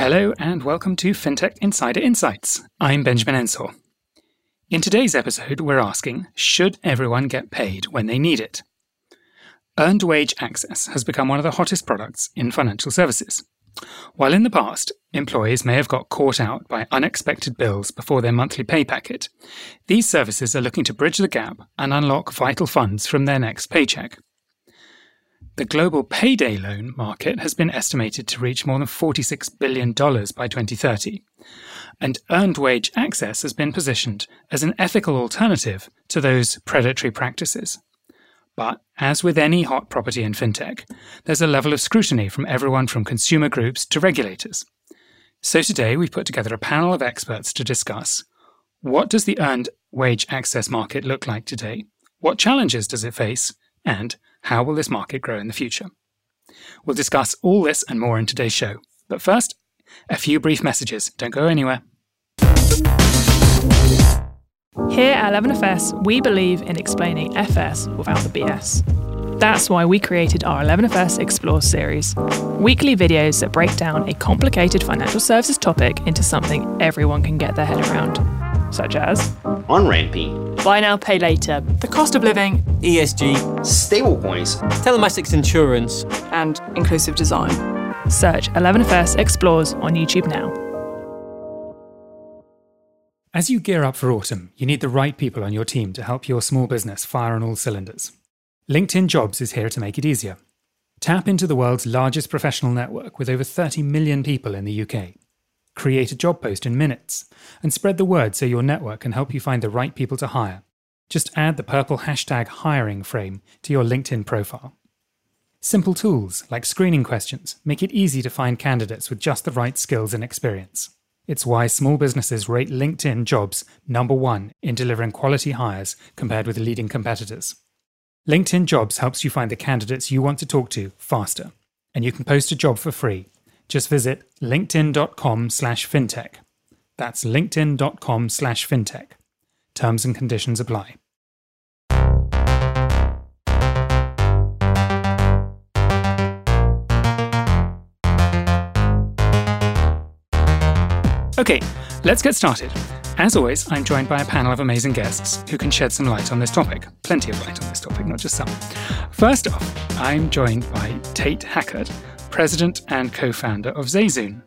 Hello, and welcome to FinTech Insider Insights. I'm Benjamin Ensor. In today's episode, we're asking Should everyone get paid when they need it? Earned wage access has become one of the hottest products in financial services. While in the past, employees may have got caught out by unexpected bills before their monthly pay packet, these services are looking to bridge the gap and unlock vital funds from their next paycheck. The global payday loan market has been estimated to reach more than $46 billion by 2030, and earned wage access has been positioned as an ethical alternative to those predatory practices. But as with any hot property in fintech, there's a level of scrutiny from everyone from consumer groups to regulators. So today we've put together a panel of experts to discuss what does the earned wage access market look like today? What challenges does it face? And how will this market grow in the future? We'll discuss all this and more in today's show. But first, a few brief messages. Don't go anywhere. Here at 11FS, we believe in explaining FS without the BS. That's why we created our 11FS Explore series weekly videos that break down a complicated financial services topic into something everyone can get their head around, such as on ramping Buy now, pay later. The cost of living. ESG. Stablecoins. Telematics insurance. And inclusive design. Search 11FS Explores on YouTube now. As you gear up for autumn, you need the right people on your team to help your small business fire on all cylinders. LinkedIn Jobs is here to make it easier. Tap into the world's largest professional network with over 30 million people in the UK create a job post in minutes, and spread the word so your network can help you find the right people to hire. Just add the purple hashtag hiring frame to your LinkedIn profile. Simple tools like screening questions make it easy to find candidates with just the right skills and experience. It's why small businesses rate LinkedIn jobs number one in delivering quality hires compared with leading competitors. LinkedIn Jobs helps you find the candidates you want to talk to faster, and you can post a job for free just visit linkedin.com slash fintech. That's linkedin.com slash fintech. Terms and conditions apply. Okay, let's get started. As always, I'm joined by a panel of amazing guests who can shed some light on this topic. Plenty of light on this topic, not just some. First off, I'm joined by Tate Hackett, president and co founder of Zayzoon.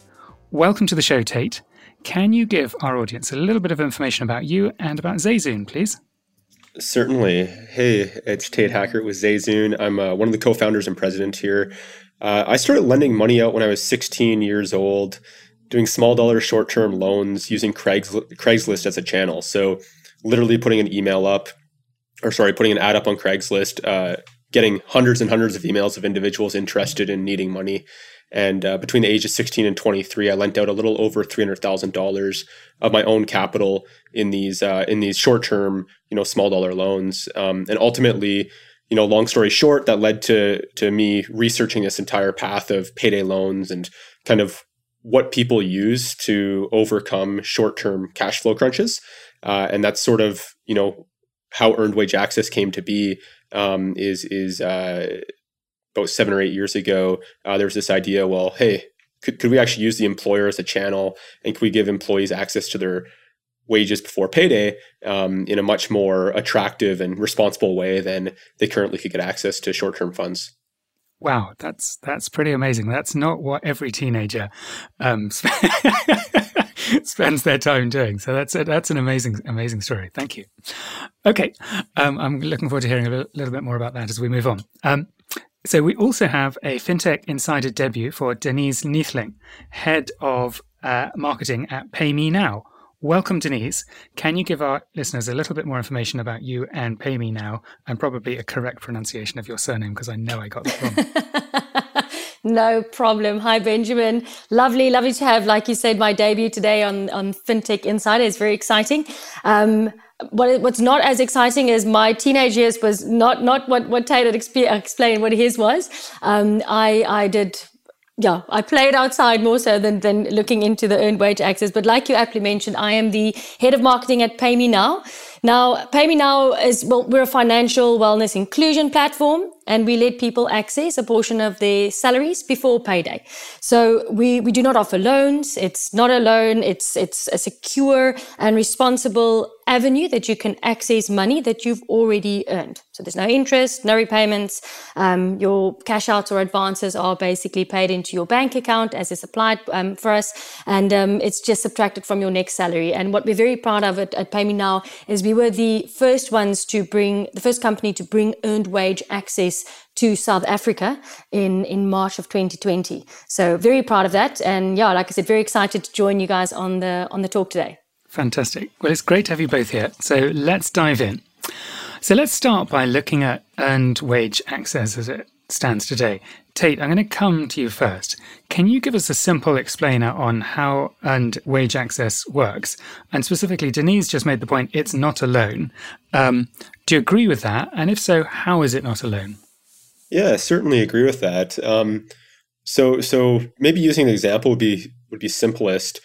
Welcome to the show, Tate. Can you give our audience a little bit of information about you and about Zayzoon, please? Certainly. Hey, it's Tate Hackett with Zayzoon. I'm uh, one of the co founders and president here. Uh, I started lending money out when I was 16 years old, doing small dollar short term loans using Craigslist as a channel. So, literally putting an email up, or sorry, putting an ad up on Craigslist, uh, getting hundreds and hundreds of emails of individuals interested in needing money. And uh, between the ages of 16 and 23, I lent out a little over $300,000 of my own capital in these uh, in these short term, you know, small dollar loans. Um, and ultimately, you know, long story short, that led to to me researching this entire path of payday loans and kind of what people use to overcome short term cash flow crunches. Uh, and that's sort of you know how earned wage access came to be um, is is uh, about seven or eight years ago. Uh, there was this idea. Well, hey, could could we actually use the employer as a channel, and could we give employees access to their wages before payday um, in a much more attractive and responsible way than they currently could get access to short term funds? Wow, that's that's pretty amazing. That's not what every teenager um, spends their time doing. So that's a, that's an amazing amazing story. Thank you. Okay, um, I'm looking forward to hearing a little bit more about that as we move on. Um, so we also have a fintech insider debut for Denise Neethling, head of uh, marketing at PayMeNow. Welcome, Denise. Can you give our listeners a little bit more information about you and PayMeNow and probably a correct pronunciation of your surname because I know I got that wrong? no problem. Hi, Benjamin. Lovely, lovely to have, like you said, my debut today on, on FinTech Insider. is very exciting. Um, what, what's not as exciting as my teenage years was not not what what Tate had exp- explained what his was. Um, I I did yeah, I played outside more so than, than looking into the earned wage access. But like you aptly mentioned, I am the head of marketing at PayMeNow. Now, PayMeNow is, well, we're a financial wellness inclusion platform and we let people access a portion of their salaries before payday. So we, we do not offer loans. It's not a loan. It's, it's a secure and responsible avenue that you can access money that you've already earned. So there's no interest, no repayments. Um, your cash outs or advances are basically paid into your bank account as is applied um, for us. And um, it's just subtracted from your next salary. And what we're very proud of at, at PayMeNow is we were the first ones to bring, the first company to bring earned wage access to South Africa in, in March of 2020. So very proud of that. And yeah, like I said, very excited to join you guys on the on the talk today. Fantastic. Well, it's great to have you both here. So let's dive in. So let's start by looking at earned wage access as it stands today. Tate, I'm going to come to you first. Can you give us a simple explainer on how earned wage access works? And specifically, Denise just made the point it's not a loan. Um, do you agree with that? And if so, how is it not a loan? Yeah, certainly agree with that. Um, so, so maybe using an example would be would be simplest.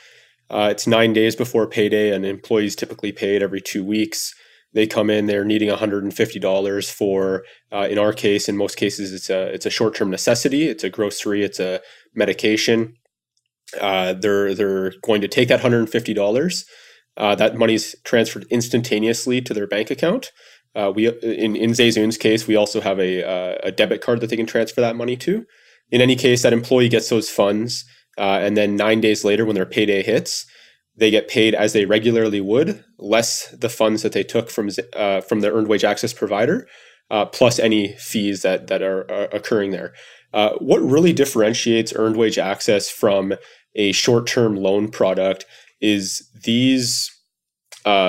Uh, it's nine days before payday, and employees typically paid every two weeks. They come in, they're needing $150 for, uh, in our case, in most cases, it's a it's a short term necessity. It's a grocery, it's a medication. Uh, they're they're going to take that $150. Uh, that money's transferred instantaneously to their bank account. Uh, we in in Zayzoon's case, we also have a uh, a debit card that they can transfer that money to. In any case, that employee gets those funds, uh, and then nine days later, when their payday hits, they get paid as they regularly would, less the funds that they took from uh, from the earned wage access provider, uh, plus any fees that that are, are occurring there. Uh, what really differentiates earned wage access from a short term loan product is these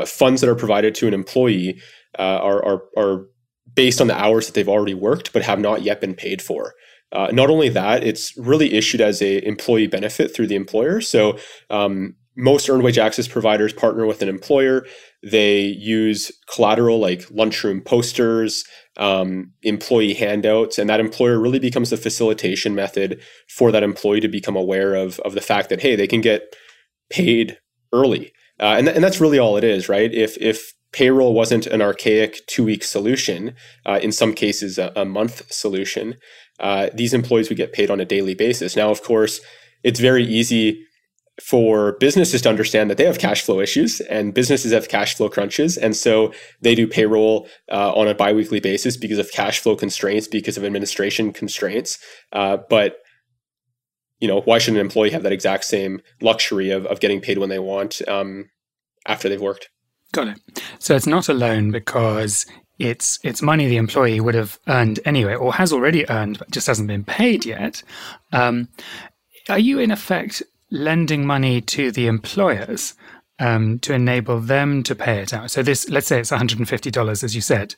funds that are provided to an employee uh, are, are, are based on the hours that they've already worked but have not yet been paid for. Uh, not only that, it's really issued as a employee benefit through the employer. So um, most earned wage access providers partner with an employer. They use collateral like lunchroom posters, um, employee handouts, and that employer really becomes the facilitation method for that employee to become aware of of the fact that hey, they can get paid early. Uh, and, th- and that's really all it is, right? If if payroll wasn't an archaic two week solution, uh, in some cases, a, a month solution. Uh, these employees would get paid on a daily basis. Now, of course, it's very easy for businesses to understand that they have cash flow issues and businesses have cash flow crunches. And so they do payroll uh, on a biweekly basis because of cash flow constraints, because of administration constraints. Uh, but you know, why should an employee have that exact same luxury of, of getting paid when they want um, after they've worked? Got it. So it's not a loan because it's it's money the employee would have earned anyway, or has already earned, but just hasn't been paid yet. Um, are you in effect lending money to the employers um, to enable them to pay it out? So this, let's say it's one hundred and fifty dollars, as you said.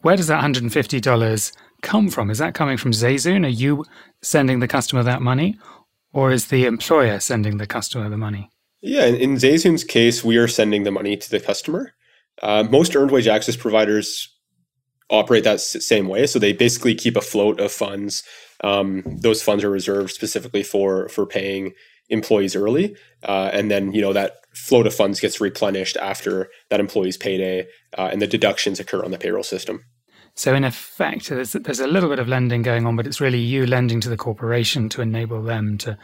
Where does that one hundred and fifty dollars come from? Is that coming from Zayzoon? Are you sending the customer that money, or is the employer sending the customer the money? Yeah, in, in Zayzoon's case, we are sending the money to the customer. Uh, most earned wage access providers operate that same way. So they basically keep a float of funds. Um, those funds are reserved specifically for for paying employees early, uh, and then you know that float of funds gets replenished after that employee's payday, uh, and the deductions occur on the payroll system. So in effect, there's, there's a little bit of lending going on, but it's really you lending to the corporation to enable them to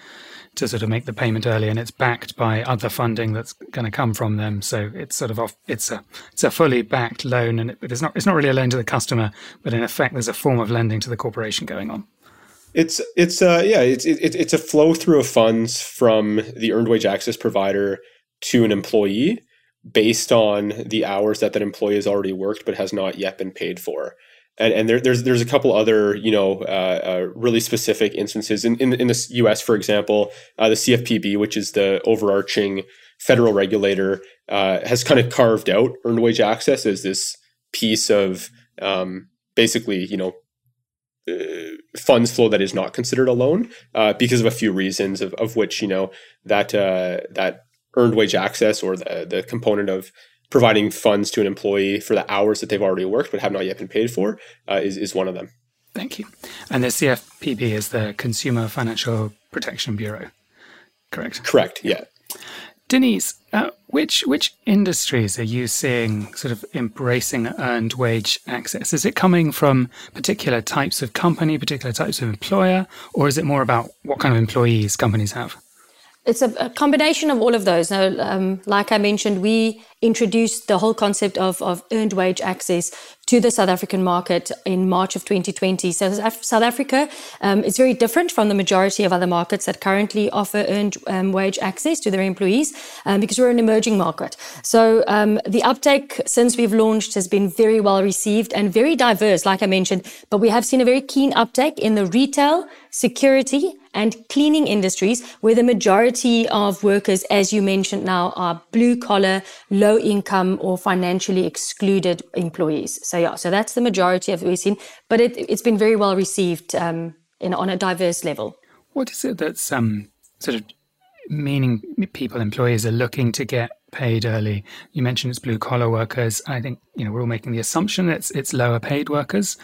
to sort of make the payment early, and it's backed by other funding that's going to come from them. So it's sort of off. It's a it's a fully backed loan, and it, it's not it's not really a loan to the customer, but in effect, there's a form of lending to the corporation going on. It's it's uh yeah it's it, it's a flow through of funds from the earned wage access provider to an employee based on the hours that that employee has already worked but has not yet been paid for and and there, there's there's a couple other you know uh, uh, really specific instances in, in in the U.S. for example, uh, the CFPB, which is the overarching federal regulator, uh, has kind of carved out earned wage access as this piece of um, basically you know uh, funds flow that is not considered a loan uh, because of a few reasons of, of which you know that that earned wage access or the the component of providing funds to an employee for the hours that they've already worked but have not yet been paid for uh, is, is one of them. Thank you. And the CFPB is the Consumer Financial Protection Bureau. Correct. Correct. Yeah. Denise, uh, which which industries are you seeing sort of embracing earned wage access? Is it coming from particular types of company, particular types of employer, or is it more about what kind of employees companies have? It's a, a, combination of all of those. Now, um, like I mentioned, we introduced the whole concept of, of earned wage access to the South African market in March of 2020. So South Africa um, is very different from the majority of other markets that currently offer earned um, wage access to their employees um, because we're an emerging market. So um, the uptake since we've launched has been very well received and very diverse, like I mentioned. But we have seen a very keen uptake in the retail, security, and cleaning industries, where the majority of workers, as you mentioned now, are blue collar, low income, or financially excluded employees. So, yeah, so that's the majority of what we've seen, but it, has been very well received um, in, on a diverse level. What is it that's um, sort of meaning people, employees, are looking to get paid early. You mentioned it's blue collar workers. I think you know we're all making the assumption it's it's lower paid workers.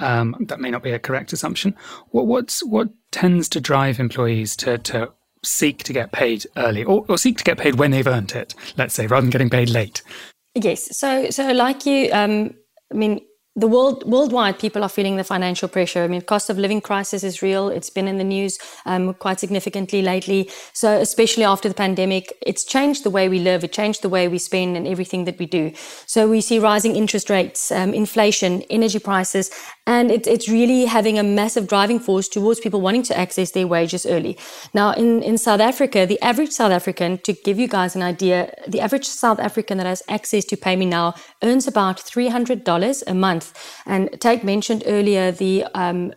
Um, that may not be a correct assumption. What what's what tends to drive employees to to seek to get paid early or, or seek to get paid when they've earned it? Let's say rather than getting paid late. Yes. So so like you, um, I mean, the world worldwide people are feeling the financial pressure. I mean, cost of living crisis is real. It's been in the news um, quite significantly lately. So, especially after the pandemic, it's changed the way we live. It changed the way we spend and everything that we do. So, we see rising interest rates, um, inflation, energy prices, and it, it's really having a massive driving force towards people wanting to access their wages early. Now, in, in South Africa, the average South African, to give you guys an idea, the average South African that has access to PayMeNow earns about $300 a month. And Tate mentioned earlier the um,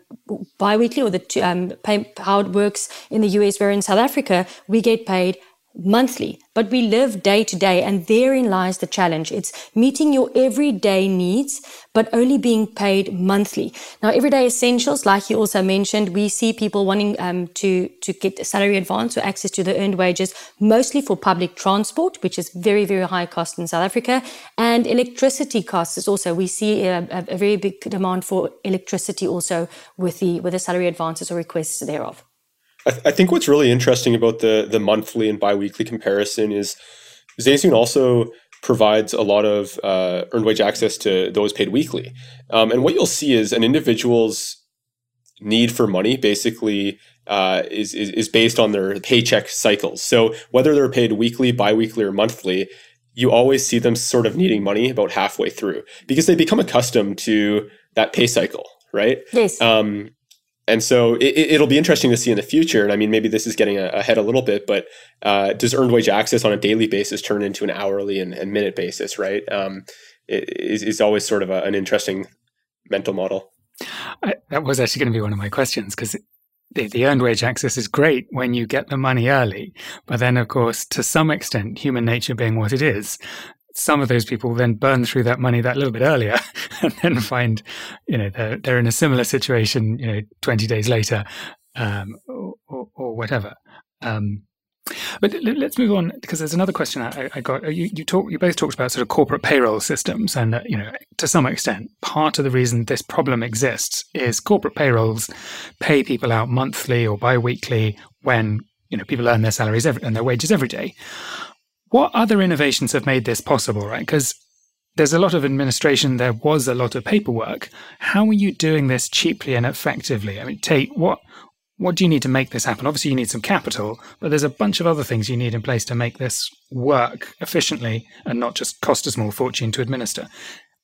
biweekly or the um, pay, how it works in the US, where in South Africa, we get paid monthly, but we live day to day, and therein lies the challenge. It's meeting your everyday needs, but only being paid monthly. Now, everyday essentials, like you also mentioned, we see people wanting um, to to get salary advance or access to the earned wages, mostly for public transport, which is very very high cost in South Africa, and electricity costs is also we see a, a very big demand for electricity also with the with the salary advances or requests thereof. I, th- I, think what's really interesting about the the monthly and biweekly comparison is Zayzoon also provides a lot of uh, earned wage access to those paid weekly. Um, and what you'll see is an individual's need for money basically uh, is, is, is based on their paycheck cycles. So whether they're paid weekly, biweekly, or monthly, you always see them sort of needing money about halfway through because they become accustomed to that pay cycle, right? Yes. Um, and so it, will be interesting to see in the future. And I mean, maybe this is getting ahead a little bit, but uh, does earned wage access on a daily basis turn into an hourly and, and minute basis, right? Um, it is, is always sort of a, an interesting mental model. I, that was actually going to be one of my questions because the, the earned wage access is great when you get the money early. But then, of course, to some extent, human nature being what it is, some of those people then burn through that money that little bit earlier and then find, you know, they're, they're in a similar situation, you know, 20 days later, um, or, or, or, whatever. Um, but let's move on because there's another question I, I got. You, you talk, you both talked about sort of corporate payroll systems, and uh, you know, to some extent, part of the reason this problem exists is corporate payrolls pay people out monthly or bi-weekly when you know people earn their salaries every, and their wages every day. What other innovations have made this possible, right? Because there's a lot of administration, there was a lot of paperwork. How are you doing this cheaply and effectively? I mean, Tate, what what do you need to make this happen? Obviously, you need some capital, but there's a bunch of other things you need in place to make this work efficiently and not just cost a small fortune to administer.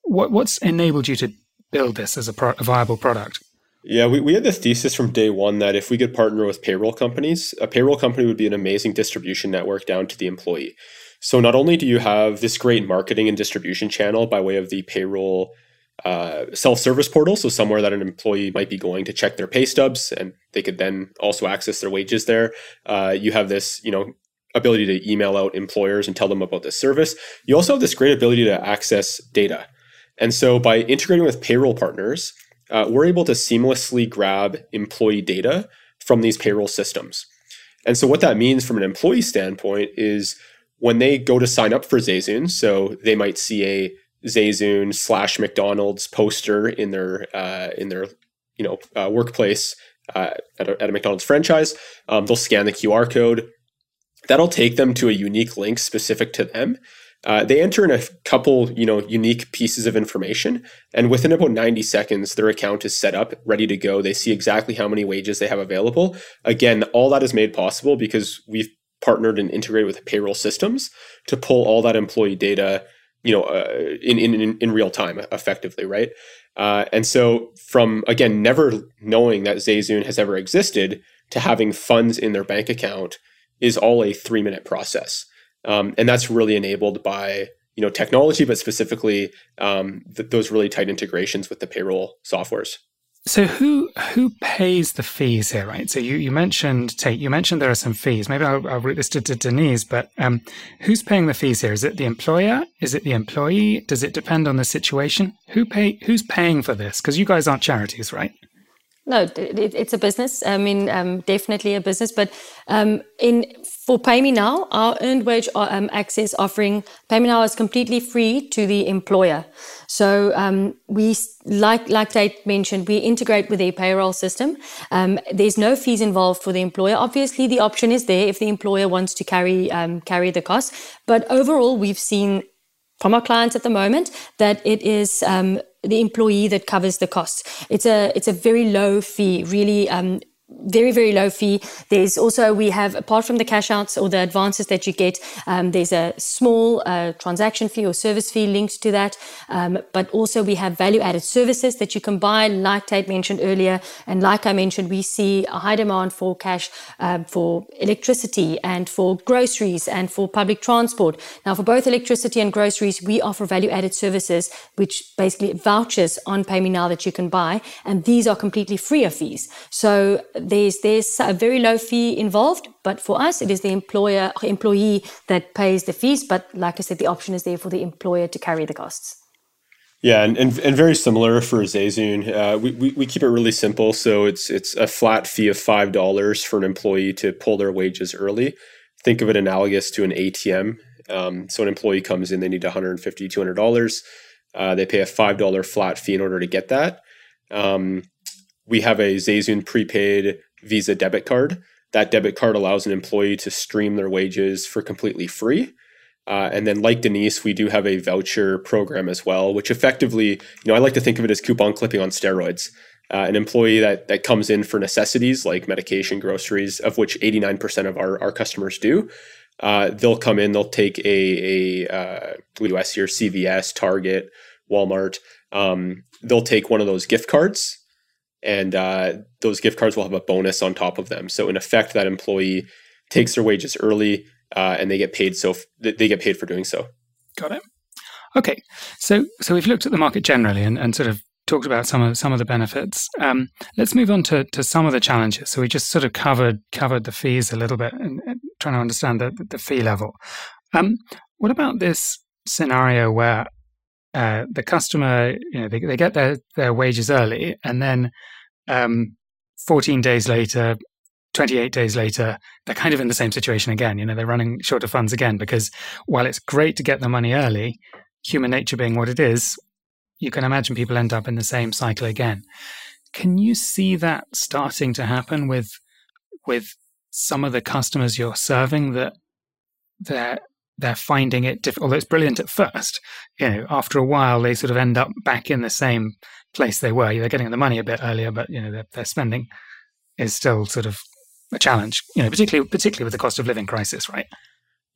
What, what's enabled you to build this as a, pro- a viable product? Yeah, we, we had the thesis from day one that if we could partner with payroll companies, a payroll company would be an amazing distribution network down to the employee. So not only do you have this great marketing and distribution channel by way of the payroll uh, self-service portal, so somewhere that an employee might be going to check their pay stubs, and they could then also access their wages there. Uh, you have this, you know, ability to email out employers and tell them about this service. You also have this great ability to access data, and so by integrating with payroll partners, uh, we're able to seamlessly grab employee data from these payroll systems. And so, what that means from an employee standpoint is when they go to sign up for Zayzoon, so they might see a Zayzoon slash McDonald's poster in their uh, in their you know uh, workplace uh, at, a, at, a, McDonald's franchise. Um, they'll scan the QR code. That'll take them to a unique link specific to them. Uh, they enter in a couple, you know, unique pieces of information, and within about 90 seconds, their account is set up, ready to go. They see exactly how many wages they have available. Again, all that is made possible because we've partnered and integrated with payroll systems to pull all that employee data, you know, uh, in, in in real time, effectively, right? Uh, and so, from again, never knowing that Zayzoon has ever existed to having funds in their bank account is all a three minute process. Um, and that's really enabled by you know technology, but specifically um, th- those really tight integrations with the payroll softwares. So who who pays the fees here, right? So you, you mentioned Tate, you mentioned there are some fees. Maybe I'll, I'll route this to, to Denise, but um, who's paying the fees here? Is it the employer? Is it the employee? Does it depend on the situation? Who pay? Who's paying for this? Because you guys aren't charities, right? No, it, it's a business. I mean, um, definitely a business. But um, in for PayMeNow, our earned wage uh, um, access offering, PayMeNow is completely free to the employer. So um, we, like like Tate mentioned, we integrate with a payroll system. Um, there's no fees involved for the employer. Obviously, the option is there if the employer wants to carry um, carry the cost. But overall, we've seen from our clients at the moment that it is um, the employee that covers the costs. It's a it's a very low fee, really um, very very low fee. There's also we have apart from the cash outs or the advances that you get um, there's a small uh, transaction fee or service fee linked to that. Um, but also we have value added services that you can buy like tate mentioned earlier. And like i mentioned we see a high demand for cash um, for electricity and for groceries and for public transport. Now for both electricity and groceries we offer value added services which basically vouchers on PayMeNow that you can buy. And these are completely free of fees. So there's there's a very low fee involved, but for us it is the employer employee that pays the fees. But like I said, the option is there for the employer to carry the costs. Yeah, and, and, and very similar for Zayzoon. Uh, we, we, we keep it really simple. So it's it's a flat fee of five dollars for an employee to pull their wages early. Think of it analogous to an ATM. Um, so an employee comes in, they need 150 $200. Uh, they pay a $5 flat fee in order to get that. Um, we have a Zayzoon prepaid Visa debit card. That debit card allows an employee to stream their wages for completely free. Uh, and then, like Denise, we do have a voucher program as well, which effectively, you know, I like to think of it as coupon clipping on steroids. Uh, an employee that that comes in for necessities like medication, groceries, of which 89% of our, our customers do, uh, they'll come in, they'll take a, a uh, S here, CVS, Target, Walmart. Um, they'll take one of those gift cards and uh, those gift cards will have a bonus on top of them. So in effect, that employee takes their wages early, uh, and they get paid. So f- they get paid for doing so. Got it. Okay, so so we've looked at the market generally and, and sort of talked about some of some of the benefits. Um, let's move on to, to some of the challenges. So we just sort of covered covered the fees a little bit and, and trying to understand the, the fee level. Um, what about this scenario where uh, the customer, you know, they, they get their, their wages early and then um, 14 days later, 28 days later, they're kind of in the same situation again. You know, they're running short of funds again because while it's great to get the money early, human nature being what it is, you can imagine people end up in the same cycle again. Can you see that starting to happen with with some of the customers you're serving that they're they're finding it difficult. Although it's brilliant at first, you know, after a while they sort of end up back in the same place they were. They're getting the money a bit earlier, but you know, their, their spending is still sort of a challenge. You know, particularly particularly with the cost of living crisis, right?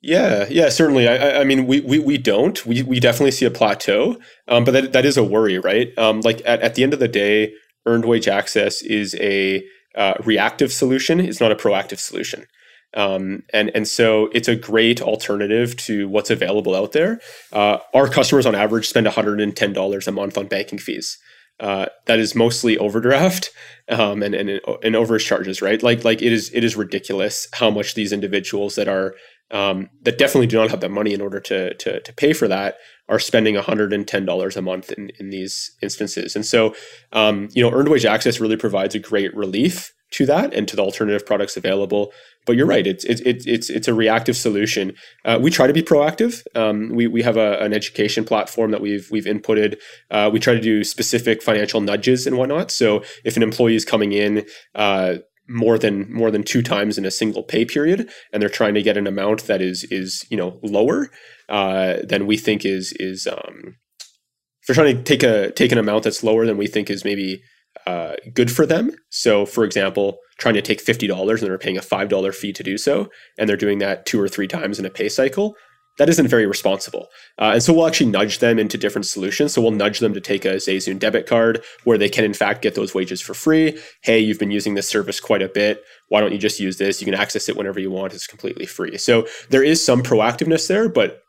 Yeah, yeah, certainly. I, I mean, we, we, we don't. We, we definitely see a plateau, um, but that, that is a worry, right? Um, like at, at the end of the day, earned wage access is a uh, reactive solution. It's not a proactive solution. Um, and and so it's a great alternative to what's available out there. Uh, our customers on average spend $110 a month on banking fees. Uh, that is mostly overdraft um, and, and and overcharges, charges, right? Like like it is it is ridiculous how much these individuals that are um, that definitely do not have the money in order to to, to pay for that are spending $110 a month in, in these instances. And so, um, you know, earned wage access really provides a great relief to that and to the alternative products available. But you're right; it's it's it's it's a reactive solution. Uh, we try to be proactive. Um, we we have a, an education platform that we've we've inputted. Uh, we try to do specific financial nudges and whatnot. So if an employee is coming in. Uh, more than more than two times in a single pay period, and they're trying to get an amount that is is you know lower uh, than we think is is um, if they're trying to take a take an amount that's lower than we think is maybe uh, good for them. So, for example, trying to take fifty dollars and they're paying a five dollar fee to do so, and they're doing that two or three times in a pay cycle. That isn't very responsible. Uh, and so we'll actually nudge them into different solutions. So we'll nudge them to take a Zayzoon debit card where they can, in fact, get those wages for free. Hey, you've been using this service quite a bit. Why don't you just use this? You can access it whenever you want. It's completely free. So there is some proactiveness there, but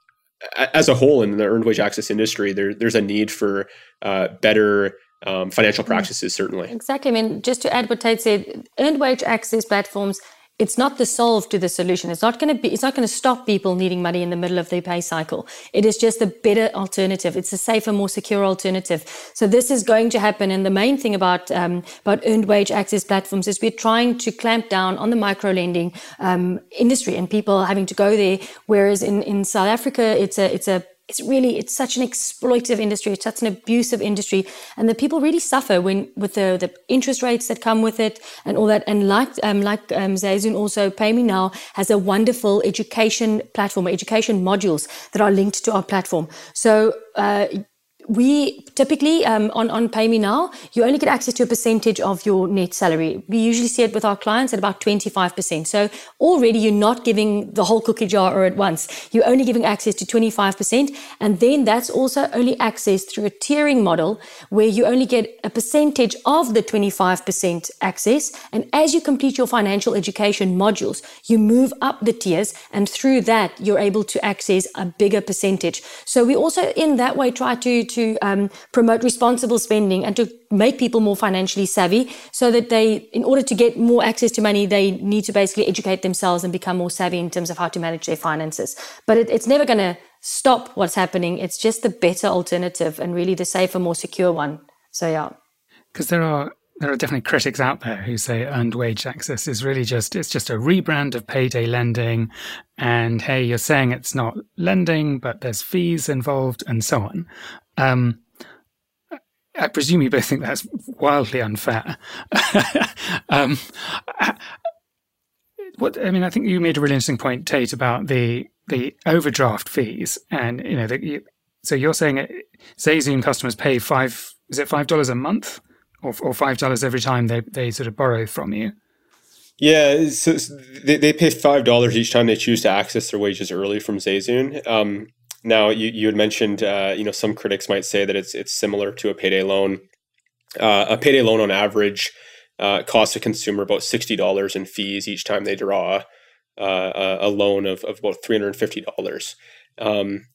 as a whole in the earned wage access industry, there, there's a need for uh, better um, financial practices, certainly. Exactly. I mean, just to add what Tate said, earned wage access platforms it's not the solve to the solution. It's not going to be, it's not going to stop people needing money in the middle of their pay cycle. It is just a better alternative. It's a safer, more secure alternative. So this is going to happen. And the main thing about, um, about earned wage access platforms is we're trying to clamp down on the micro lending, um, industry and people having to go there. Whereas in, in South Africa, it's a, it's a it's really it's such an exploitative industry it's such an abusive industry and the people really suffer when with the, the interest rates that come with it and all that. And like um, like um, Zayzoon also PayMeNow has a wonderful education platform education modules that are linked to our platform. So uh, we typically um, on on PayMeNow you only get access to a percentage of your net salary. We usually see it with our clients at about 25% so already you're not giving the whole cookie jar at once. You're only giving access to 25% and then that's also only accessed through a tiering model where you only get a percentage of the 25% access. And as you complete your financial education modules you move up the tiers and through that you're able to access a bigger percentage. So we also in that way try to, to to um, promote responsible spending and to make people more financially savvy so that they, in order to get more access to money, they need to basically educate themselves and become more savvy in terms of how to manage their finances. But it, it's never going to stop what's happening. It's just the better alternative and really the safer, more secure one. So, yeah. Because there are there are definitely critics out there who say earned wage access is really just it's just a rebrand of payday lending and hey you're saying it's not lending but there's fees involved and so on um, I presume you both think that's wildly unfair. um, what I mean, I think you made a really interesting point, Tate, about the the overdraft fees, and you know, the, so you're saying Zayzoon customers pay five is it five dollars a month, or or five dollars every time they they sort of borrow from you? Yeah, so they, they pay five dollars each time they choose to access their wages early from Zayzoon. Um, now, you, you had mentioned, uh, you know, some critics might say that it's it's similar to a payday loan. Uh, a payday loan, on average, uh, costs a consumer about sixty dollars in fees each time they draw uh, a loan of, of about three hundred and fifty dollars. Um,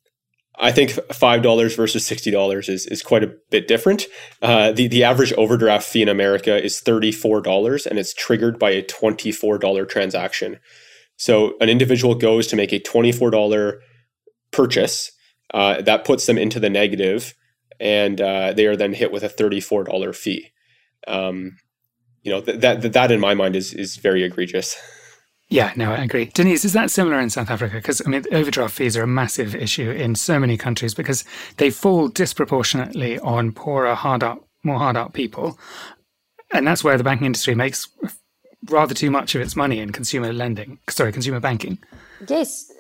I think five dollars versus sixty dollars is is quite a bit different. Uh, the the average overdraft fee in America is thirty four dollars, and it's triggered by a twenty four dollar transaction. So an individual goes to make a twenty four dollar purchase. Uh, that puts them into the negative, and uh, they are then hit with a thirty-four dollar fee. Um, you know th- that that in my mind is is very egregious. Yeah, no, I agree. Denise, is that similar in South Africa? Because I mean, overdraft fees are a massive issue in so many countries because they fall disproportionately on poorer, hard up, more hard up people, and that's where the banking industry makes rather too much of its money in consumer lending. Sorry, consumer banking. Yes,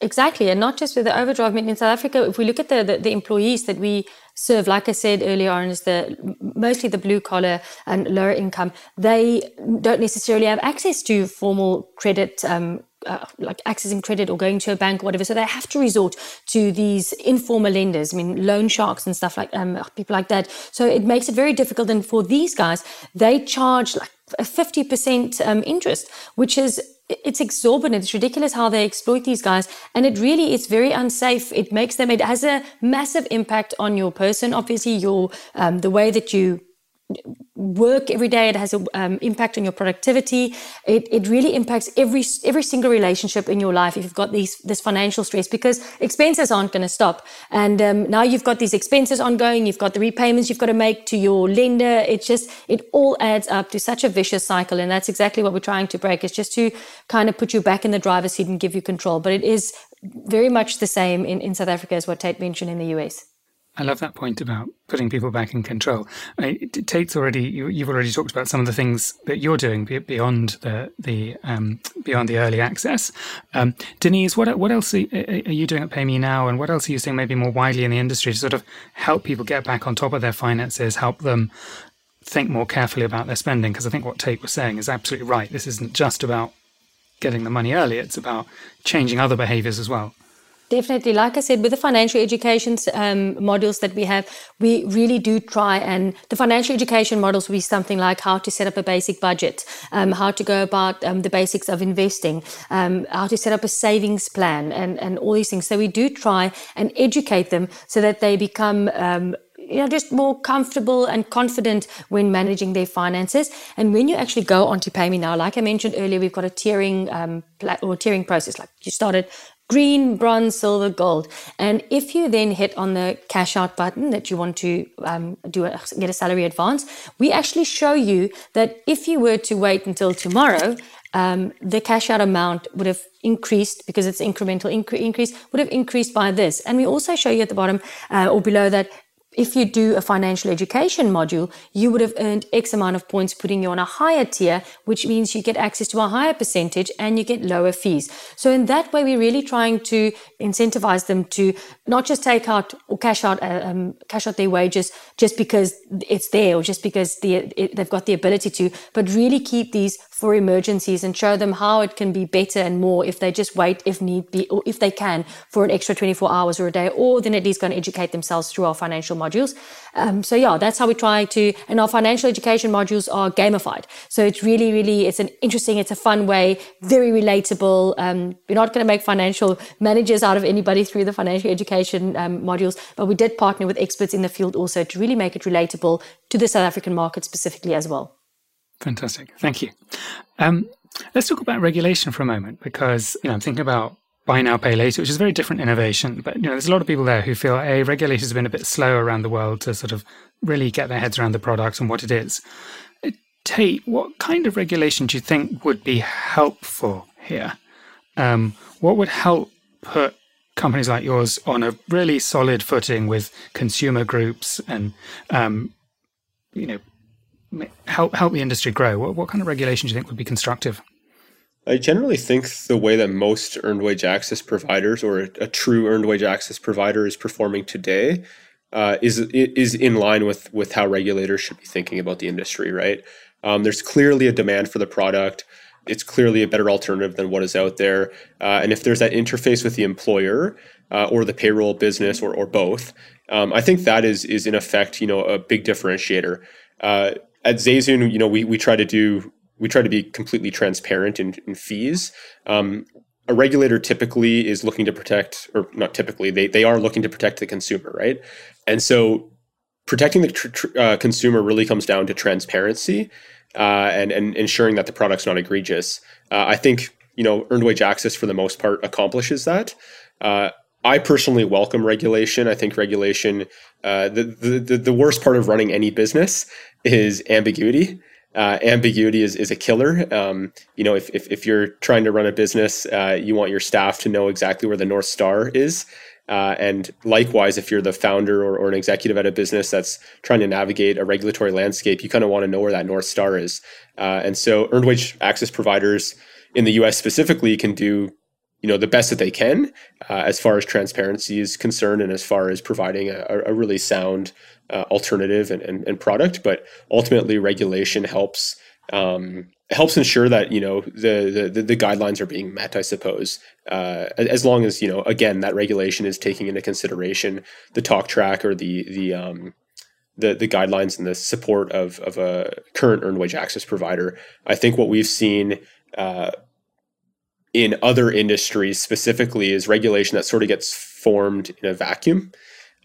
Exactly, and not just with the overdrive. I mean, in South Africa, if we look at the, the, the employees that we serve, like I said earlier on, is the mostly the blue collar and lower income. They don't necessarily have access to formal credit. Um, uh, like accessing credit or going to a bank or whatever. So they have to resort to these informal lenders, I mean, loan sharks and stuff like um, people like that. So it makes it very difficult. And for these guys, they charge like a 50% um, interest, which is it's exorbitant. It's ridiculous how they exploit these guys. And it really is very unsafe. It makes them, it has a massive impact on your person. Obviously, your, um, the way that you work every day. It has an um, impact on your productivity. It, it really impacts every every single relationship in your life if you've got these this financial stress because expenses aren't going to stop. And um, now you've got these expenses ongoing. You've got the repayments you've got to make to your lender. It's just it all adds up to such a vicious cycle. And that's exactly what we're trying to break. it's just to kind of put you back in the driver's seat and give you control. But it is very much the same in, in South Africa as what Tate mentioned in the US. I love that point about putting people back in control. I, Tate's already you, have already talked about some of the things that you're doing beyond the the um, beyond the early access. Um, Denise, what what else are, you doing at PayMeNow, and what else are you seeing maybe more widely in the industry to sort of help people get back on top of their finances, help them think more carefully about their spending? Because I think what Tate was saying is absolutely right. This isn't just about getting the money early; it's about changing other behaviors as well. Definitely. Like I said, with the financial education um, modules that we have, we really do try and the financial education models will be something like how to set up a basic budget, um, how to go about um, the basics of investing, um, how to set up a savings plan, and, and all these things. So we do try and educate them so that they become um, you know, just more comfortable and confident when managing their finances. And when you actually go onto PayMeNow, like I mentioned earlier, we've got a tiering um, or tiering process. Like you started green, bronze, silver, gold. And if you then hit on the cash out button that you want to um, do a, get a salary advance, we actually show you that if you were to wait until tomorrow, um, the cash out amount would have increased because it's incremental incre- increase would have increased by this. And we also show you at the bottom uh, or below that if you do a financial education module, you would have earned X amount of points, putting you on a higher tier, which means you get access to a higher percentage and you get lower fees. So in that way, we're really trying to incentivize them to not just take out or cash out, uh, um, cash out their wages just because it's there or just because the, it, they've got the ability to, but really keep these for emergencies and show them how it can be better and more if they just wait if need be or if they can for an extra 24 hours or a day or then at least going to educate themselves through our financial modules. Um, so yeah that's how we try to and our financial education modules are gamified. So it's really really it's an interesting it's a fun way very relatable. Um, we're not going to make financial managers out of anybody through the financial education um, modules but we did partner with experts in the field also to really make it relatable to the south african market specifically as well Fantastic. Thank you. Um, let's talk about regulation for a moment because you know I'm thinking about buy now pay later, which is a very different innovation. But you know, there's a lot of people there who feel a regulators have been a bit slow around the world to sort of really get their heads around the product and what it is. Uh, Tate, what kind of regulation do you think would be helpful here? Um, what would help put companies like yours on a really solid footing with consumer groups and um, you know help help the industry grow? What, what kind of regulation do you think would be constructive? I generally think the way that most earned wage access providers or a, a true earned wage access provider is performing today uh, is is in line with with how regulators should be thinking about the industry. Right? Um, there's clearly a demand for the product. It's clearly a better alternative than what is out there. Uh, and if there's that interface with the employer uh, or the payroll business or, or both, um, I think that is is in effect, you know, a big differentiator. At Zayzoon, you know, we we try to do we try to be completely transparent in, in fees. Um, a regulator typically is looking to protect, or not typically, they they are looking to protect the consumer, right? And so, protecting the tr- tr- uh, consumer really comes down to transparency uh, and and ensuring that the product's not egregious. Uh, I think you know earned wage access for the most part accomplishes that. Uh, I personally welcome regulation. I think regulation, uh, the, the, the worst part of running any business is ambiguity. Uh, ambiguity is, is a killer. Um, you know, if, if, if, you're trying to run a business, uh, you want your staff to know exactly where the North Star is. Uh, and likewise, if you're the founder or, or an executive at a business that's trying to navigate a regulatory landscape, you kind of want to know where that North Star is. Uh, and so earned wage access providers in the US specifically can do you know the best that they can uh, as far as transparency is concerned and as far as providing a, a really sound uh, alternative and, and, and, product but ultimately regulation helps um, helps ensure that you know the, the the guidelines are being met i suppose uh, as long as you know again that regulation is taking into consideration the talk track or the the um, the, the guidelines and the support of, of a current earned wage access provider. I think what we've seen uh, in other industries specifically is regulation that sort of gets formed in a vacuum.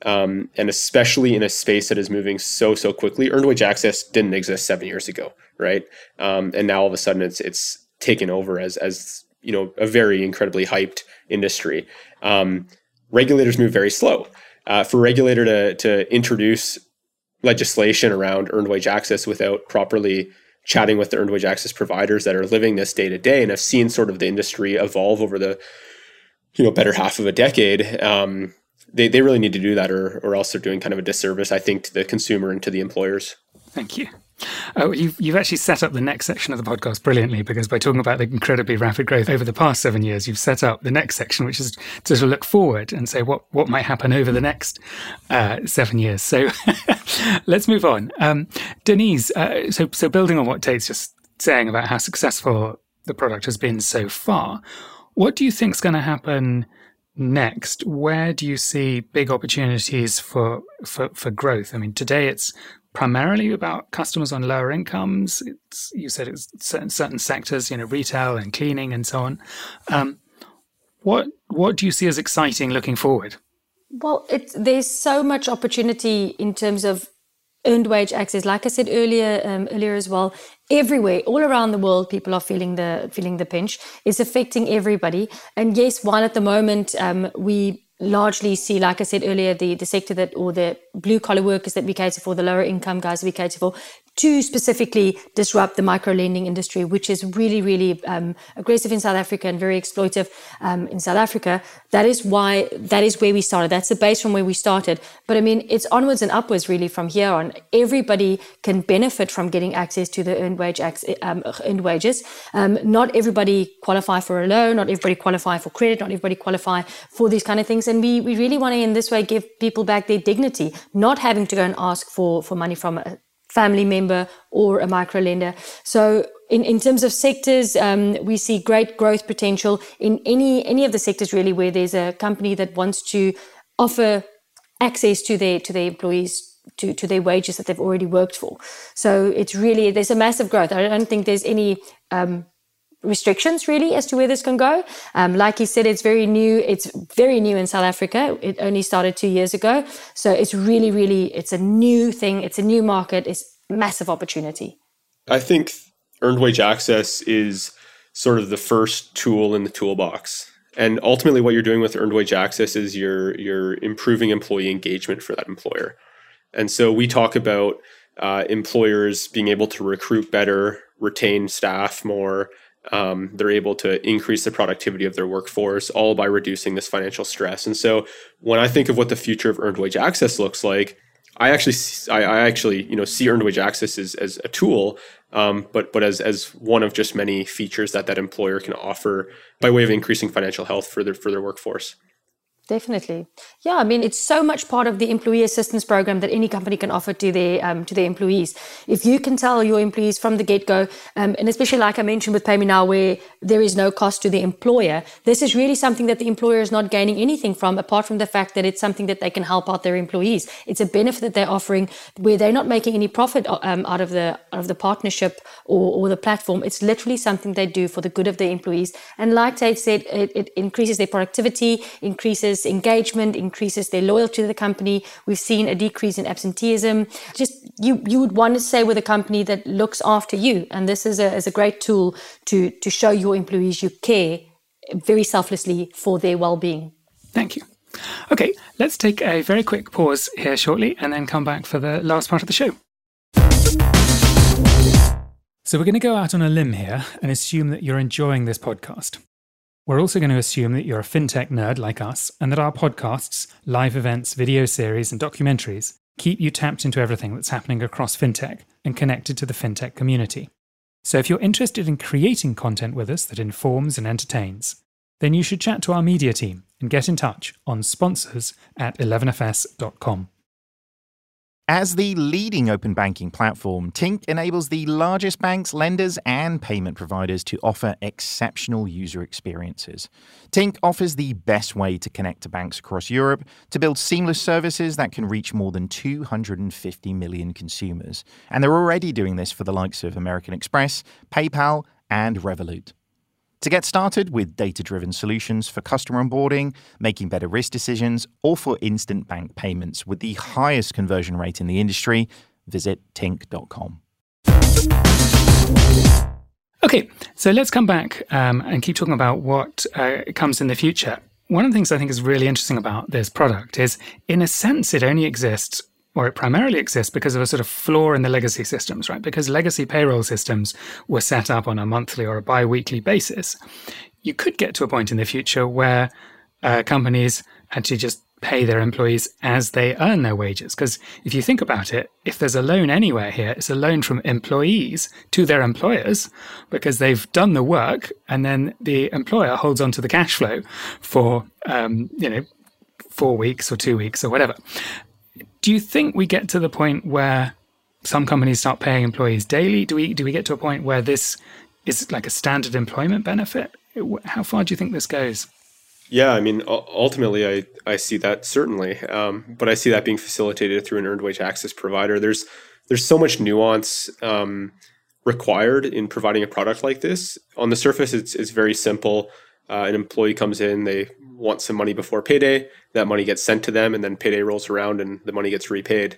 um, and especially in a space that is moving so so quickly. Earned wage access didn't exist seven years ago, right? Um, and now all of a sudden it's it's taken over as as you know a very incredibly hyped industry. Um, regulators move very slow. Uh, for regulator to to introduce legislation around earned wage access without properly chatting with the earned wage access providers that are living this day to day and I've seen sort of the industry evolve over the you know better half of a decade um, they, they really need to do that or, or else they're doing kind of a disservice i think to the consumer and to the employers. Thank you Oh, you've, you've actually set up the next section of the podcast brilliantly because by talking about the incredibly rapid growth over the past seven years, you've set up the next section, which is to sort of look forward and say what, what might happen over the next uh, seven years. So let's move on. Um, Denise, uh, so, so building on what Tate's just saying about how successful the product has been so far, what do you think is going to happen next? Where do you see big opportunities for, for, for growth? I mean, today it's primarily about customers on lower incomes. It's, you said it's certain, certain sectors, you know, retail and cleaning and so on. Um, what what do you see as exciting looking forward? Well, there's so much opportunity in terms of earned wage access. Like I said earlier, um, earlier as well, everywhere, all around the world, people are feeling the feeling the pinch. It's affecting everybody. And yes, while at the moment um, we largely see, like I said earlier, the, the sector that, or the blue collar workers that we cater for, the lower income guys we cater for, to specifically disrupt the micro lending industry, which is really, really um, aggressive in South Africa and very exploitive um, in South Africa. That is why, that is where we started. That's the base from where we started. But I mean, it's onwards and upwards really from here on. Everybody can benefit from getting access to the earned wage, um, earned wages. Um, not everybody qualify for a loan. Not everybody qualify for credit. Not everybody qualify for these kind of things. And we, we really want to in this way give people back their dignity, not having to go and ask for, for money from a, family member or a micro lender. So in, in terms of sectors, um, we see great growth potential in any any of the sectors really where there's a company that wants to offer access to their to their employees to, to their wages that they've already worked for. So it's really there's a massive growth. I don't think there's any um, restrictions really as to where this can go. Um, like he said, it's very new. It's very new in South Africa. It only started two years ago. So it's really, really, it's a new thing. It's a new market. It's massive opportunity. I think earned wage access is sort of the first tool in the toolbox. And ultimately what you're doing with earned wage access is you're you're improving employee engagement for that employer. And so we talk about uh, employers being able to recruit better, retain staff more, um, they're able to increase the productivity of their workforce, all by reducing this financial stress. And so, when I think of what the future of earned wage access looks like, I actually, I, I actually, you know, see earned wage access as, as a tool, um, but but as as one of just many features that that employer can offer by way of increasing financial health for their for their workforce. Definitely, yeah. I mean, it's so much part of the employee assistance program that any company can offer to their um, to their employees. If you can tell your employees from the get go, um, and especially like I mentioned with PayMeNow, where there is no cost to the employer, this is really something that the employer is not gaining anything from, apart from the fact that it's something that they can help out their employees. It's a benefit that they're offering where they're not making any profit um, out of the out of the partnership or, or the platform. It's literally something they do for the good of their employees. And like Tate said, it, it increases their productivity, increases increases engagement, increases their loyalty to the company. We've seen a decrease in absenteeism. Just you, you would want to say with a company that looks after you. And this is a, is a great tool to, to show your employees you care very selflessly for their well-being. Thank you. Okay, let's take a very quick pause here shortly and then come back for the last part of the show. So, we're going to go out on a limb here and assume that you're enjoying this podcast. We're also going to assume that you're a fintech nerd like us and that our podcasts, live events, video series, and documentaries keep you tapped into everything that's happening across fintech and connected to the fintech community. So if you're interested in creating content with us that informs and entertains, then you should chat to our media team and get in touch on sponsors at 11fs.com. As the leading open banking platform, Tink enables the largest banks, lenders, and payment providers to offer exceptional user experiences. Tink offers the best way to connect to banks across Europe to build seamless services that can reach more than 250 million consumers. And they're already doing this for the likes of American Express, PayPal, and Revolut. To get started with data driven solutions for customer onboarding, making better risk decisions, or for instant bank payments with the highest conversion rate in the industry, visit tink.com. Okay, so let's come back um, and keep talking about what uh, comes in the future. One of the things I think is really interesting about this product is, in a sense, it only exists or it primarily exists because of a sort of flaw in the legacy systems, right? Because legacy payroll systems were set up on a monthly or a bi weekly basis. You could get to a point in the future where uh, companies actually just pay their employees as they earn their wages. Because if you think about it, if there's a loan anywhere here, it's a loan from employees to their employers because they've done the work and then the employer holds on to the cash flow for, um, you know, four weeks or two weeks or whatever. Do you think we get to the point where some companies start paying employees daily? Do we do we get to a point where this is like a standard employment benefit? How far do you think this goes? Yeah, I mean, ultimately, I, I see that certainly, um, but I see that being facilitated through an earned wage access provider. There's there's so much nuance um, required in providing a product like this. On the surface, it's it's very simple. Uh, an employee comes in, they want some money before payday. That money gets sent to them, and then payday rolls around, and the money gets repaid.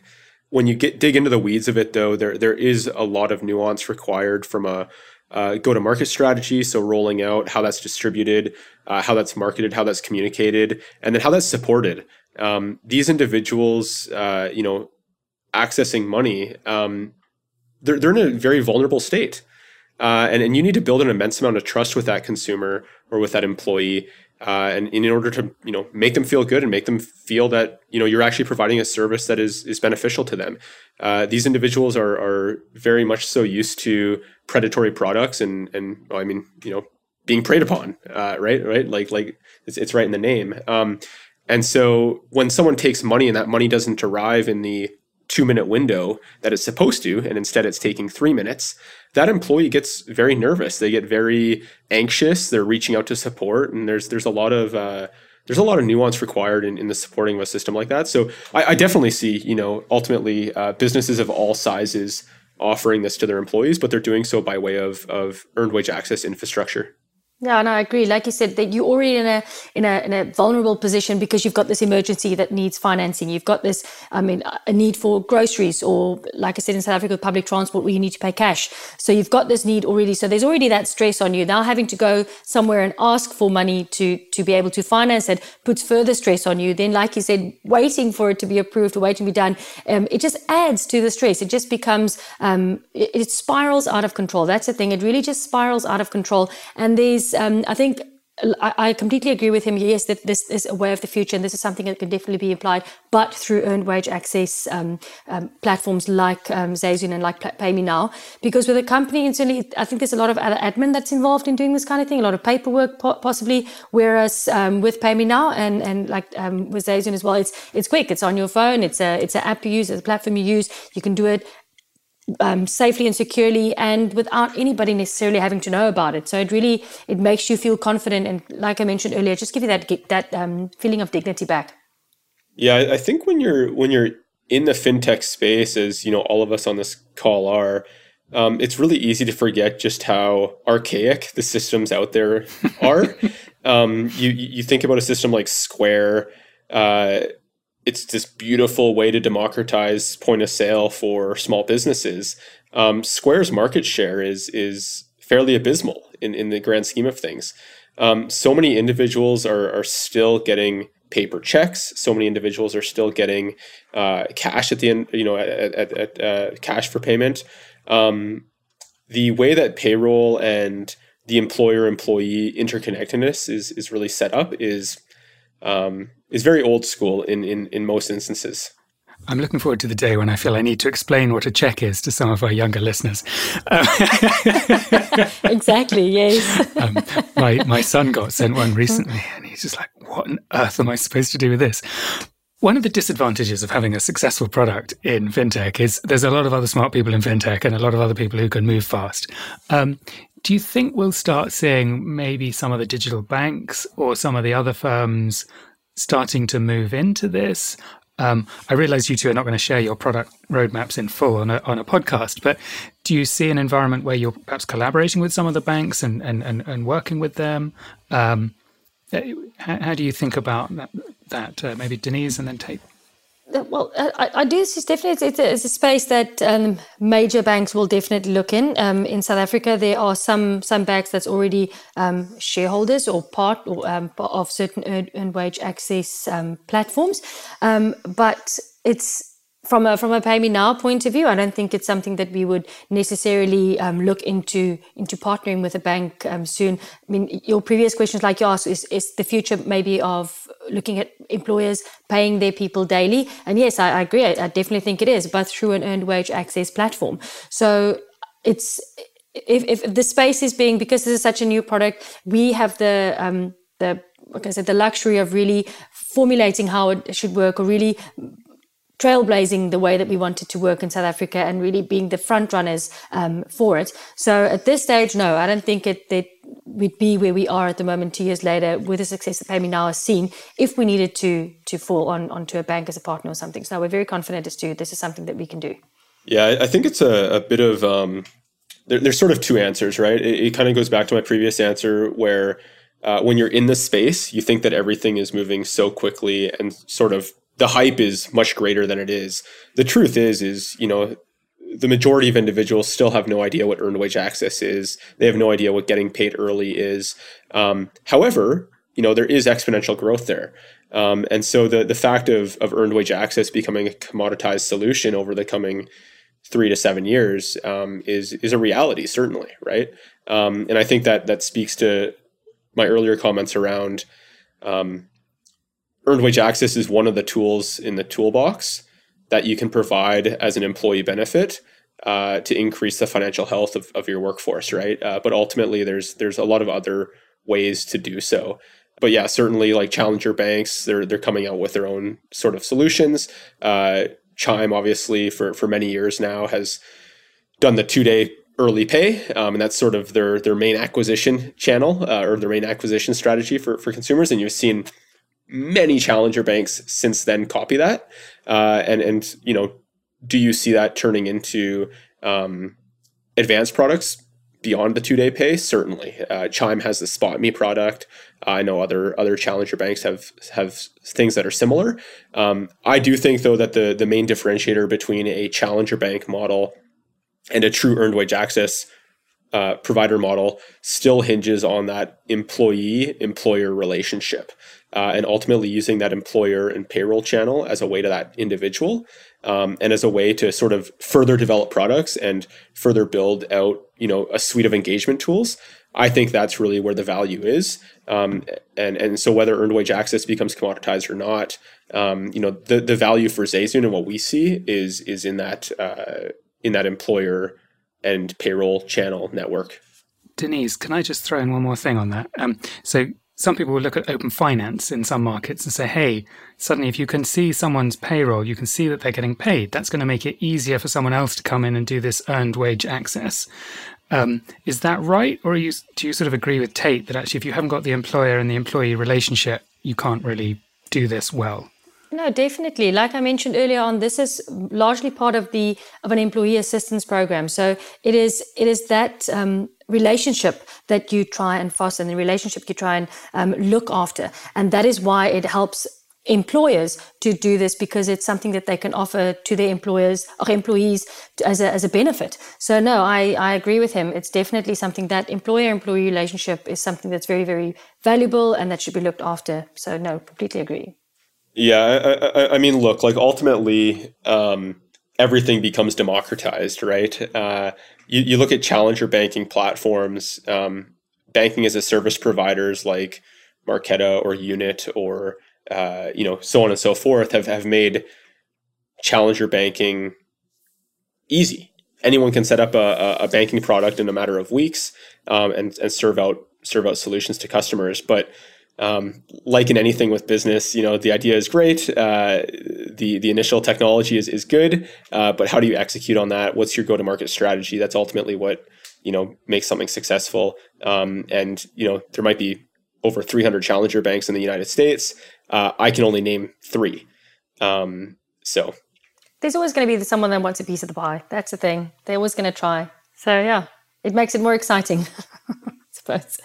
When you get dig into the weeds of it, though, there there is a lot of nuance required from a uh, go to market strategy. So rolling out how that's distributed, uh, how that's marketed, how that's communicated, and then how that's supported. Um, these individuals, uh, you know, accessing money, um, they're they're in a very vulnerable state. Uh, and, and you need to build an immense amount of trust with that consumer or with that employee uh, and, in order to you know make them feel good and make them feel that you know you're actually providing a service that is is beneficial to them. Uh, these individuals are are very much so used to predatory products and and well, I mean you know being preyed upon, uh, right? Right? Like like it's, it's right in the name. Um, and so when someone takes money and that money doesn't arrive in the two minute window that it's supposed to, and instead it's taking three minutes, that employee gets very nervous. They get very anxious. They're reaching out to support, and there's there's a lot of uh, there's a lot of nuance required in, in the supporting of a system like that. So I, I definitely see, you know, ultimately uh, businesses of all sizes offering this to their employees, but they're doing so by way of of earned wage access infrastructure. Yeah, and I agree. Like you said, that you're already in a in a in a vulnerable position because you've got this emergency that needs financing. You've got this, I mean, a need for groceries, or like I said in South Africa, public transport where you need to pay cash. So you've got this need already. So there's already that stress on you. Now having to go somewhere and ask for money to to be able to finance it puts further stress on you. Then, like you said, waiting for it to be approved or waiting to be done, um, it just adds to the stress. It just becomes um, it, it spirals out of control. That's the thing. It really just spirals out of control, and there's um, I think I, completely agree with him. Yes, that this is a way of the future, and this is something that can definitely be applied, but through earned wage access um, um, platforms like um, Zayzoon and like PayMeNow. Because with a company, certainly, I think there's a lot of other admin that's involved in doing this kind of thing, a lot of paperwork possibly. Whereas um, with PayMeNow and and like um, with Zayzoon as well, it's it's quick. It's on your phone. It's a it's an app you use. It's a platform you use. You can do it um, safely and securely and without anybody necessarily having to know about it. So it really it makes you feel confident and like I mentioned earlier, just give you that that um, feeling of dignity back. Yeah, I think when you're when you're in the fintech space, as you know, all of us on this call are, um, it's really easy to forget just how archaic the systems out there are. um, you you think about a system like Square. Uh, it's this beautiful way to democratize point of sale for small businesses. Um, Square's market share is is fairly abysmal in, in the grand scheme of things. Um, so many individuals are, are still getting paper checks. So many individuals are still getting uh, cash at the end, you know, at, at, at uh, cash for payment. Um, the way that payroll and the employer employee interconnectedness is is really set up is um, is very old school in, in, in most instances. I'm looking forward to the day when I feel I need to explain what a check is to some of our younger listeners. exactly, yes. um, my, my son got sent one recently, and he's just like, what on earth am I supposed to do with this? One of the disadvantages of having a successful product in fintech is there's a lot of other smart people in fintech and a lot of other people who can move fast. Um, do you think we'll start seeing maybe some of the digital banks or some of the other firms starting to move into this? Um, I realize you two are not going to share your product roadmaps in full on a, on a podcast, but do you see an environment where you're perhaps collaborating with some of the banks and, and, and, and working with them? Um, uh, how, how, do you think about that? that uh, maybe Denise and then Tate? Well, I, I do. It's definitely it's a, it's a space that um, major banks will definitely look in. Um, in South Africa, there are some some banks that's already um, shareholders or part or, um, of certain earned, earned wage access um, platforms, um, but it's from a from a PayMeNow point of view, I don't think it's something that we would necessarily um, look into into partnering with a bank um, soon. I mean, your previous questions, like you asked, is is the future maybe of looking at employers paying their people daily? And yes, I, I agree. I, I definitely think it is, but through an earned wage access platform. So it's if, if the space is being because this is such a new product, we have the um, the like I said, the luxury of really formulating how it should work or really trailblazing the way that we wanted to work in South Africa and really being the front runners um, for it. So at this stage, no, I don't think it that we'd be where we are at the moment two years later with the success that PayMeNow has seen if we needed to to fall on onto a bank as a partner or something. So we're very confident as to this is something that we can do. Yeah, I think it's a, a bit of um, there, there's sort of two answers, right? It, it kind of goes back to my previous answer where uh, when you're in the space, you think that everything is moving so quickly and sort of the hype is much greater than it is. The truth is, is you know, the majority of individuals still have no idea what earned wage access is. They have no idea what getting paid early is. Um, however, you know, there is exponential growth there. Um, and so the the fact of of earned wage access becoming a commoditized solution over the coming three to seven years um, is is a reality, certainly, right? Um, and I think that that speaks to my earlier comments around um, earned wage access is one of the tools in the toolbox that you can provide as an employee benefit uh, to increase the financial health of, of your workforce, right? Uh, but ultimately, there's there's a lot of other ways to do so. But yeah, certainly, like challenger banks, they're they're coming out with their own sort of solutions. Uh, Chime, obviously, for for many years now, has done the two day early pay, um, and that's sort of their their main acquisition channel uh, or their main acquisition strategy for for consumers. And you've seen many challenger banks since then copy that. Uh, and and you know, do you see that turning into um, advanced products beyond the two day pay? Certainly, uh, Chime has the SpotMe product. I know other other challenger banks have have things that are similar. Um, I do think though that the the main differentiator between a challenger bank model and a true earned wage access uh, provider model still hinges on that employee employer relationship uh, and ultimately using that employer and payroll channel as a way to that individual um, and as a way to sort of further develop products and further build out you know a suite of engagement tools i think that's really where the value is um, and and so whether earned wage access becomes commoditized or not um, you know the, the value for Zayzoon and what we see is is in that uh, in that employer and payroll channel network. Denise, can I just throw in one more thing on that? Um, so some people will look at open finance in some markets and say, hey, suddenly if you can see someone's payroll, you can see that they're getting paid. That's going to make it easier for someone else to come in and do this earned wage access. Um, is that right? Or you, do you sort of agree with Tate that actually if you haven't got the employer and the employee relationship, you can't really do this well? No, definitely. Like I mentioned earlier on, this is largely part of the of an employee assistance program. So it is it is that um, relationship that you try and foster, and the relationship you try and um, look after, and that is why it helps employers to do this because it's something that they can offer to their employers or employees as a, as a benefit. So no, I, I agree with him. It's definitely something that employer employee relationship is something that's very, very valuable and that should be looked after. So no, completely agree. Yeah, I, I, I mean, look, like ultimately, um, everything becomes democratized, right? Uh, you, you look at challenger banking platforms, um, banking as a service providers like Marqeta or Unit or uh, you know so on and so forth have, have made challenger banking easy. Anyone can set up a, a banking product in a matter of weeks um, and, and serve out serve out solutions to customers, but um, like in anything with business, you know, the idea is great. Uh, the the initial technology is is good, uh, but how do you execute on that? What's your go to market strategy? That's ultimately what you know makes something successful. Um, and you know, there might be over 300 challenger banks in the United States. Uh, I can only name three. Um, so there's always going to be someone that wants a piece of the pie. That's the thing. They're always going to try. So yeah, it makes it more exciting, I suppose.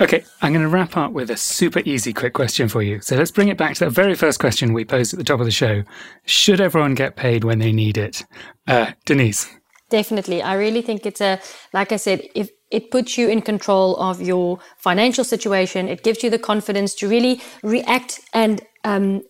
Okay, I'm going to wrap up with a super easy, quick question for you. So let's bring it back to that very first question we posed at the top of the show. Should everyone get paid when they need it? Uh, Denise. Definitely. I really think it's a, like I said, if it puts you in control of your financial situation, it gives you the confidence to really react and um,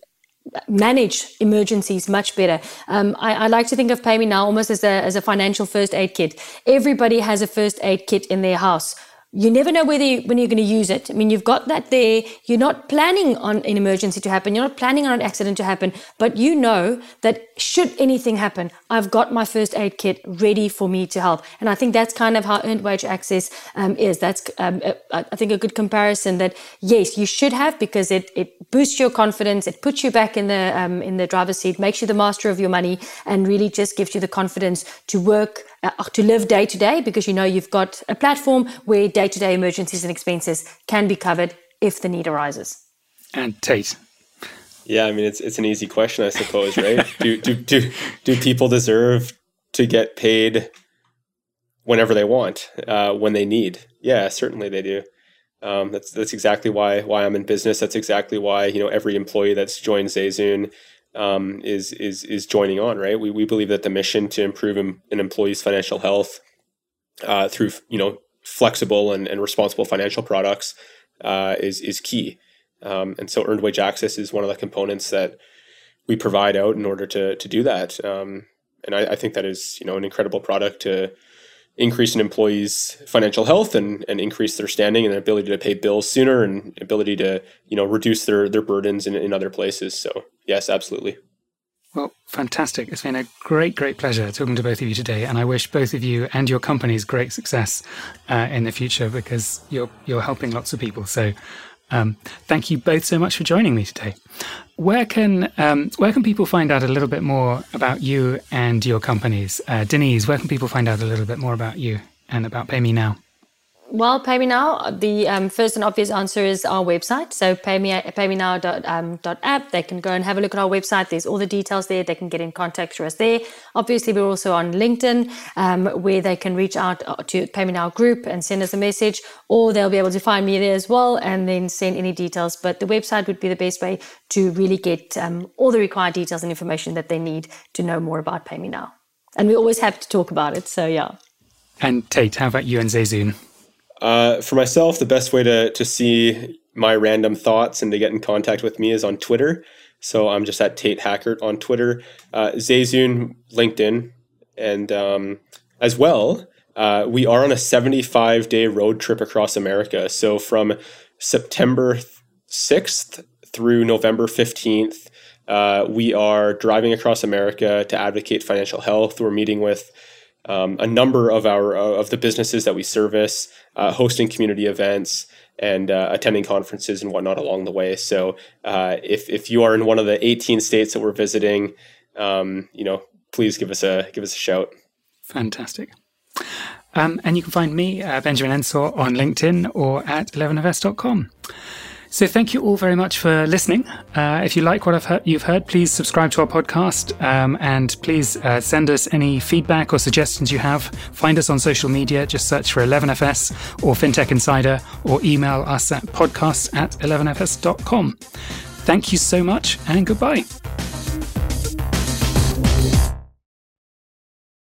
manage emergencies much better. Um, I, I, like to think of PayMeNow almost as a, as a financial first aid kit. Everybody has a first aid kit in their house you never know whether you, when you're going to use it. I mean, you've got that there. You're not planning on an emergency to happen. You're not planning on an accident to happen, but you know that should anything happen, I've got my first aid kit ready for me to help. And I think that's kind of how earned wage access um, is. That's, um, a, I think, a good comparison that yes, you should have because it, it boosts your confidence. It puts you back in the, um, in the driver's seat, makes you the master of your money and really just gives you the confidence to work uh, to live day to day because you know you've got a platform where day to day emergencies and expenses can be covered if the need arises. And Tate. Yeah, I mean it's it's an easy question, I suppose, right? do do do do people deserve to get paid whenever they want, uh, when they need? Yeah, certainly they do. Um, that's that's exactly why why I'm in business. That's exactly why you know every employee that's joined Zayzoon um, is is is joining on. Right, we we believe that the mission to improve an employee's financial health uh, through you know flexible and, and responsible financial products uh, is is key. Um, and so earned wage access is one of the components that we provide out in order to to do that. Um, and I, I, think that is you know an incredible product to increase an employee's financial health and, and increase their standing and their ability to pay bills sooner and ability to you know reduce their their burdens in, in other places. So yes absolutely. Well fantastic. It's been a great great pleasure talking to both of you today and i wish both of you and your companies great success uh, in the future because you're you're helping lots of people. So um, thank you both so much for joining me today. Where can um, where can people find out a little bit more about you and your companies? Uh, Denise, where can people find out a little bit more about you and about PayMeNow? Well, PayMeNow, the um, first and obvious answer is our website. So payme, paymenow.app. Um, .app. They can go and have a look at our website. There's all the details there. They can get in contact through us there. Obviously, we're also on LinkedIn um, where they can reach out uh, to PayMeNow group and send us a message, or they'll be able to find me there as well and then send any details. But the website would be the best way to really get um, all the required details and information that they need to know more about PayMeNow. And we're always happy to talk about it. So, yeah. And Tate, how about you and Zayzoon? Uh, for myself, the best way to, to see my random thoughts and to get in contact with me is on Twitter. So I'm just at Tate Hackert on Twitter, uh, Zayzoon, LinkedIn, and um, as well, uh, we are on a 75 day road trip across America. So from September 6th through November 15th, uh, we are driving across America to advocate financial health. We're meeting with um, a number of our uh, of the businesses that we service, uh, hosting community events and uh, attending conferences and whatnot along the way. So uh, if if you are in one of the 18 states that we're visiting, um, you know, please give us a give us a shout. Fantastic. Um, and you can find me, uh, Benjamin Ensor, on LinkedIn or at 11fs.com. So thank you all very much for listening. Uh, if you like what heard, you've heard, please subscribe to our podcast um, and please uh, send us any feedback or suggestions you have. Find us on social media. Just search for 11FS or FinTech Insider or email us at podcasts at 11fs.com. Thank you so much and goodbye.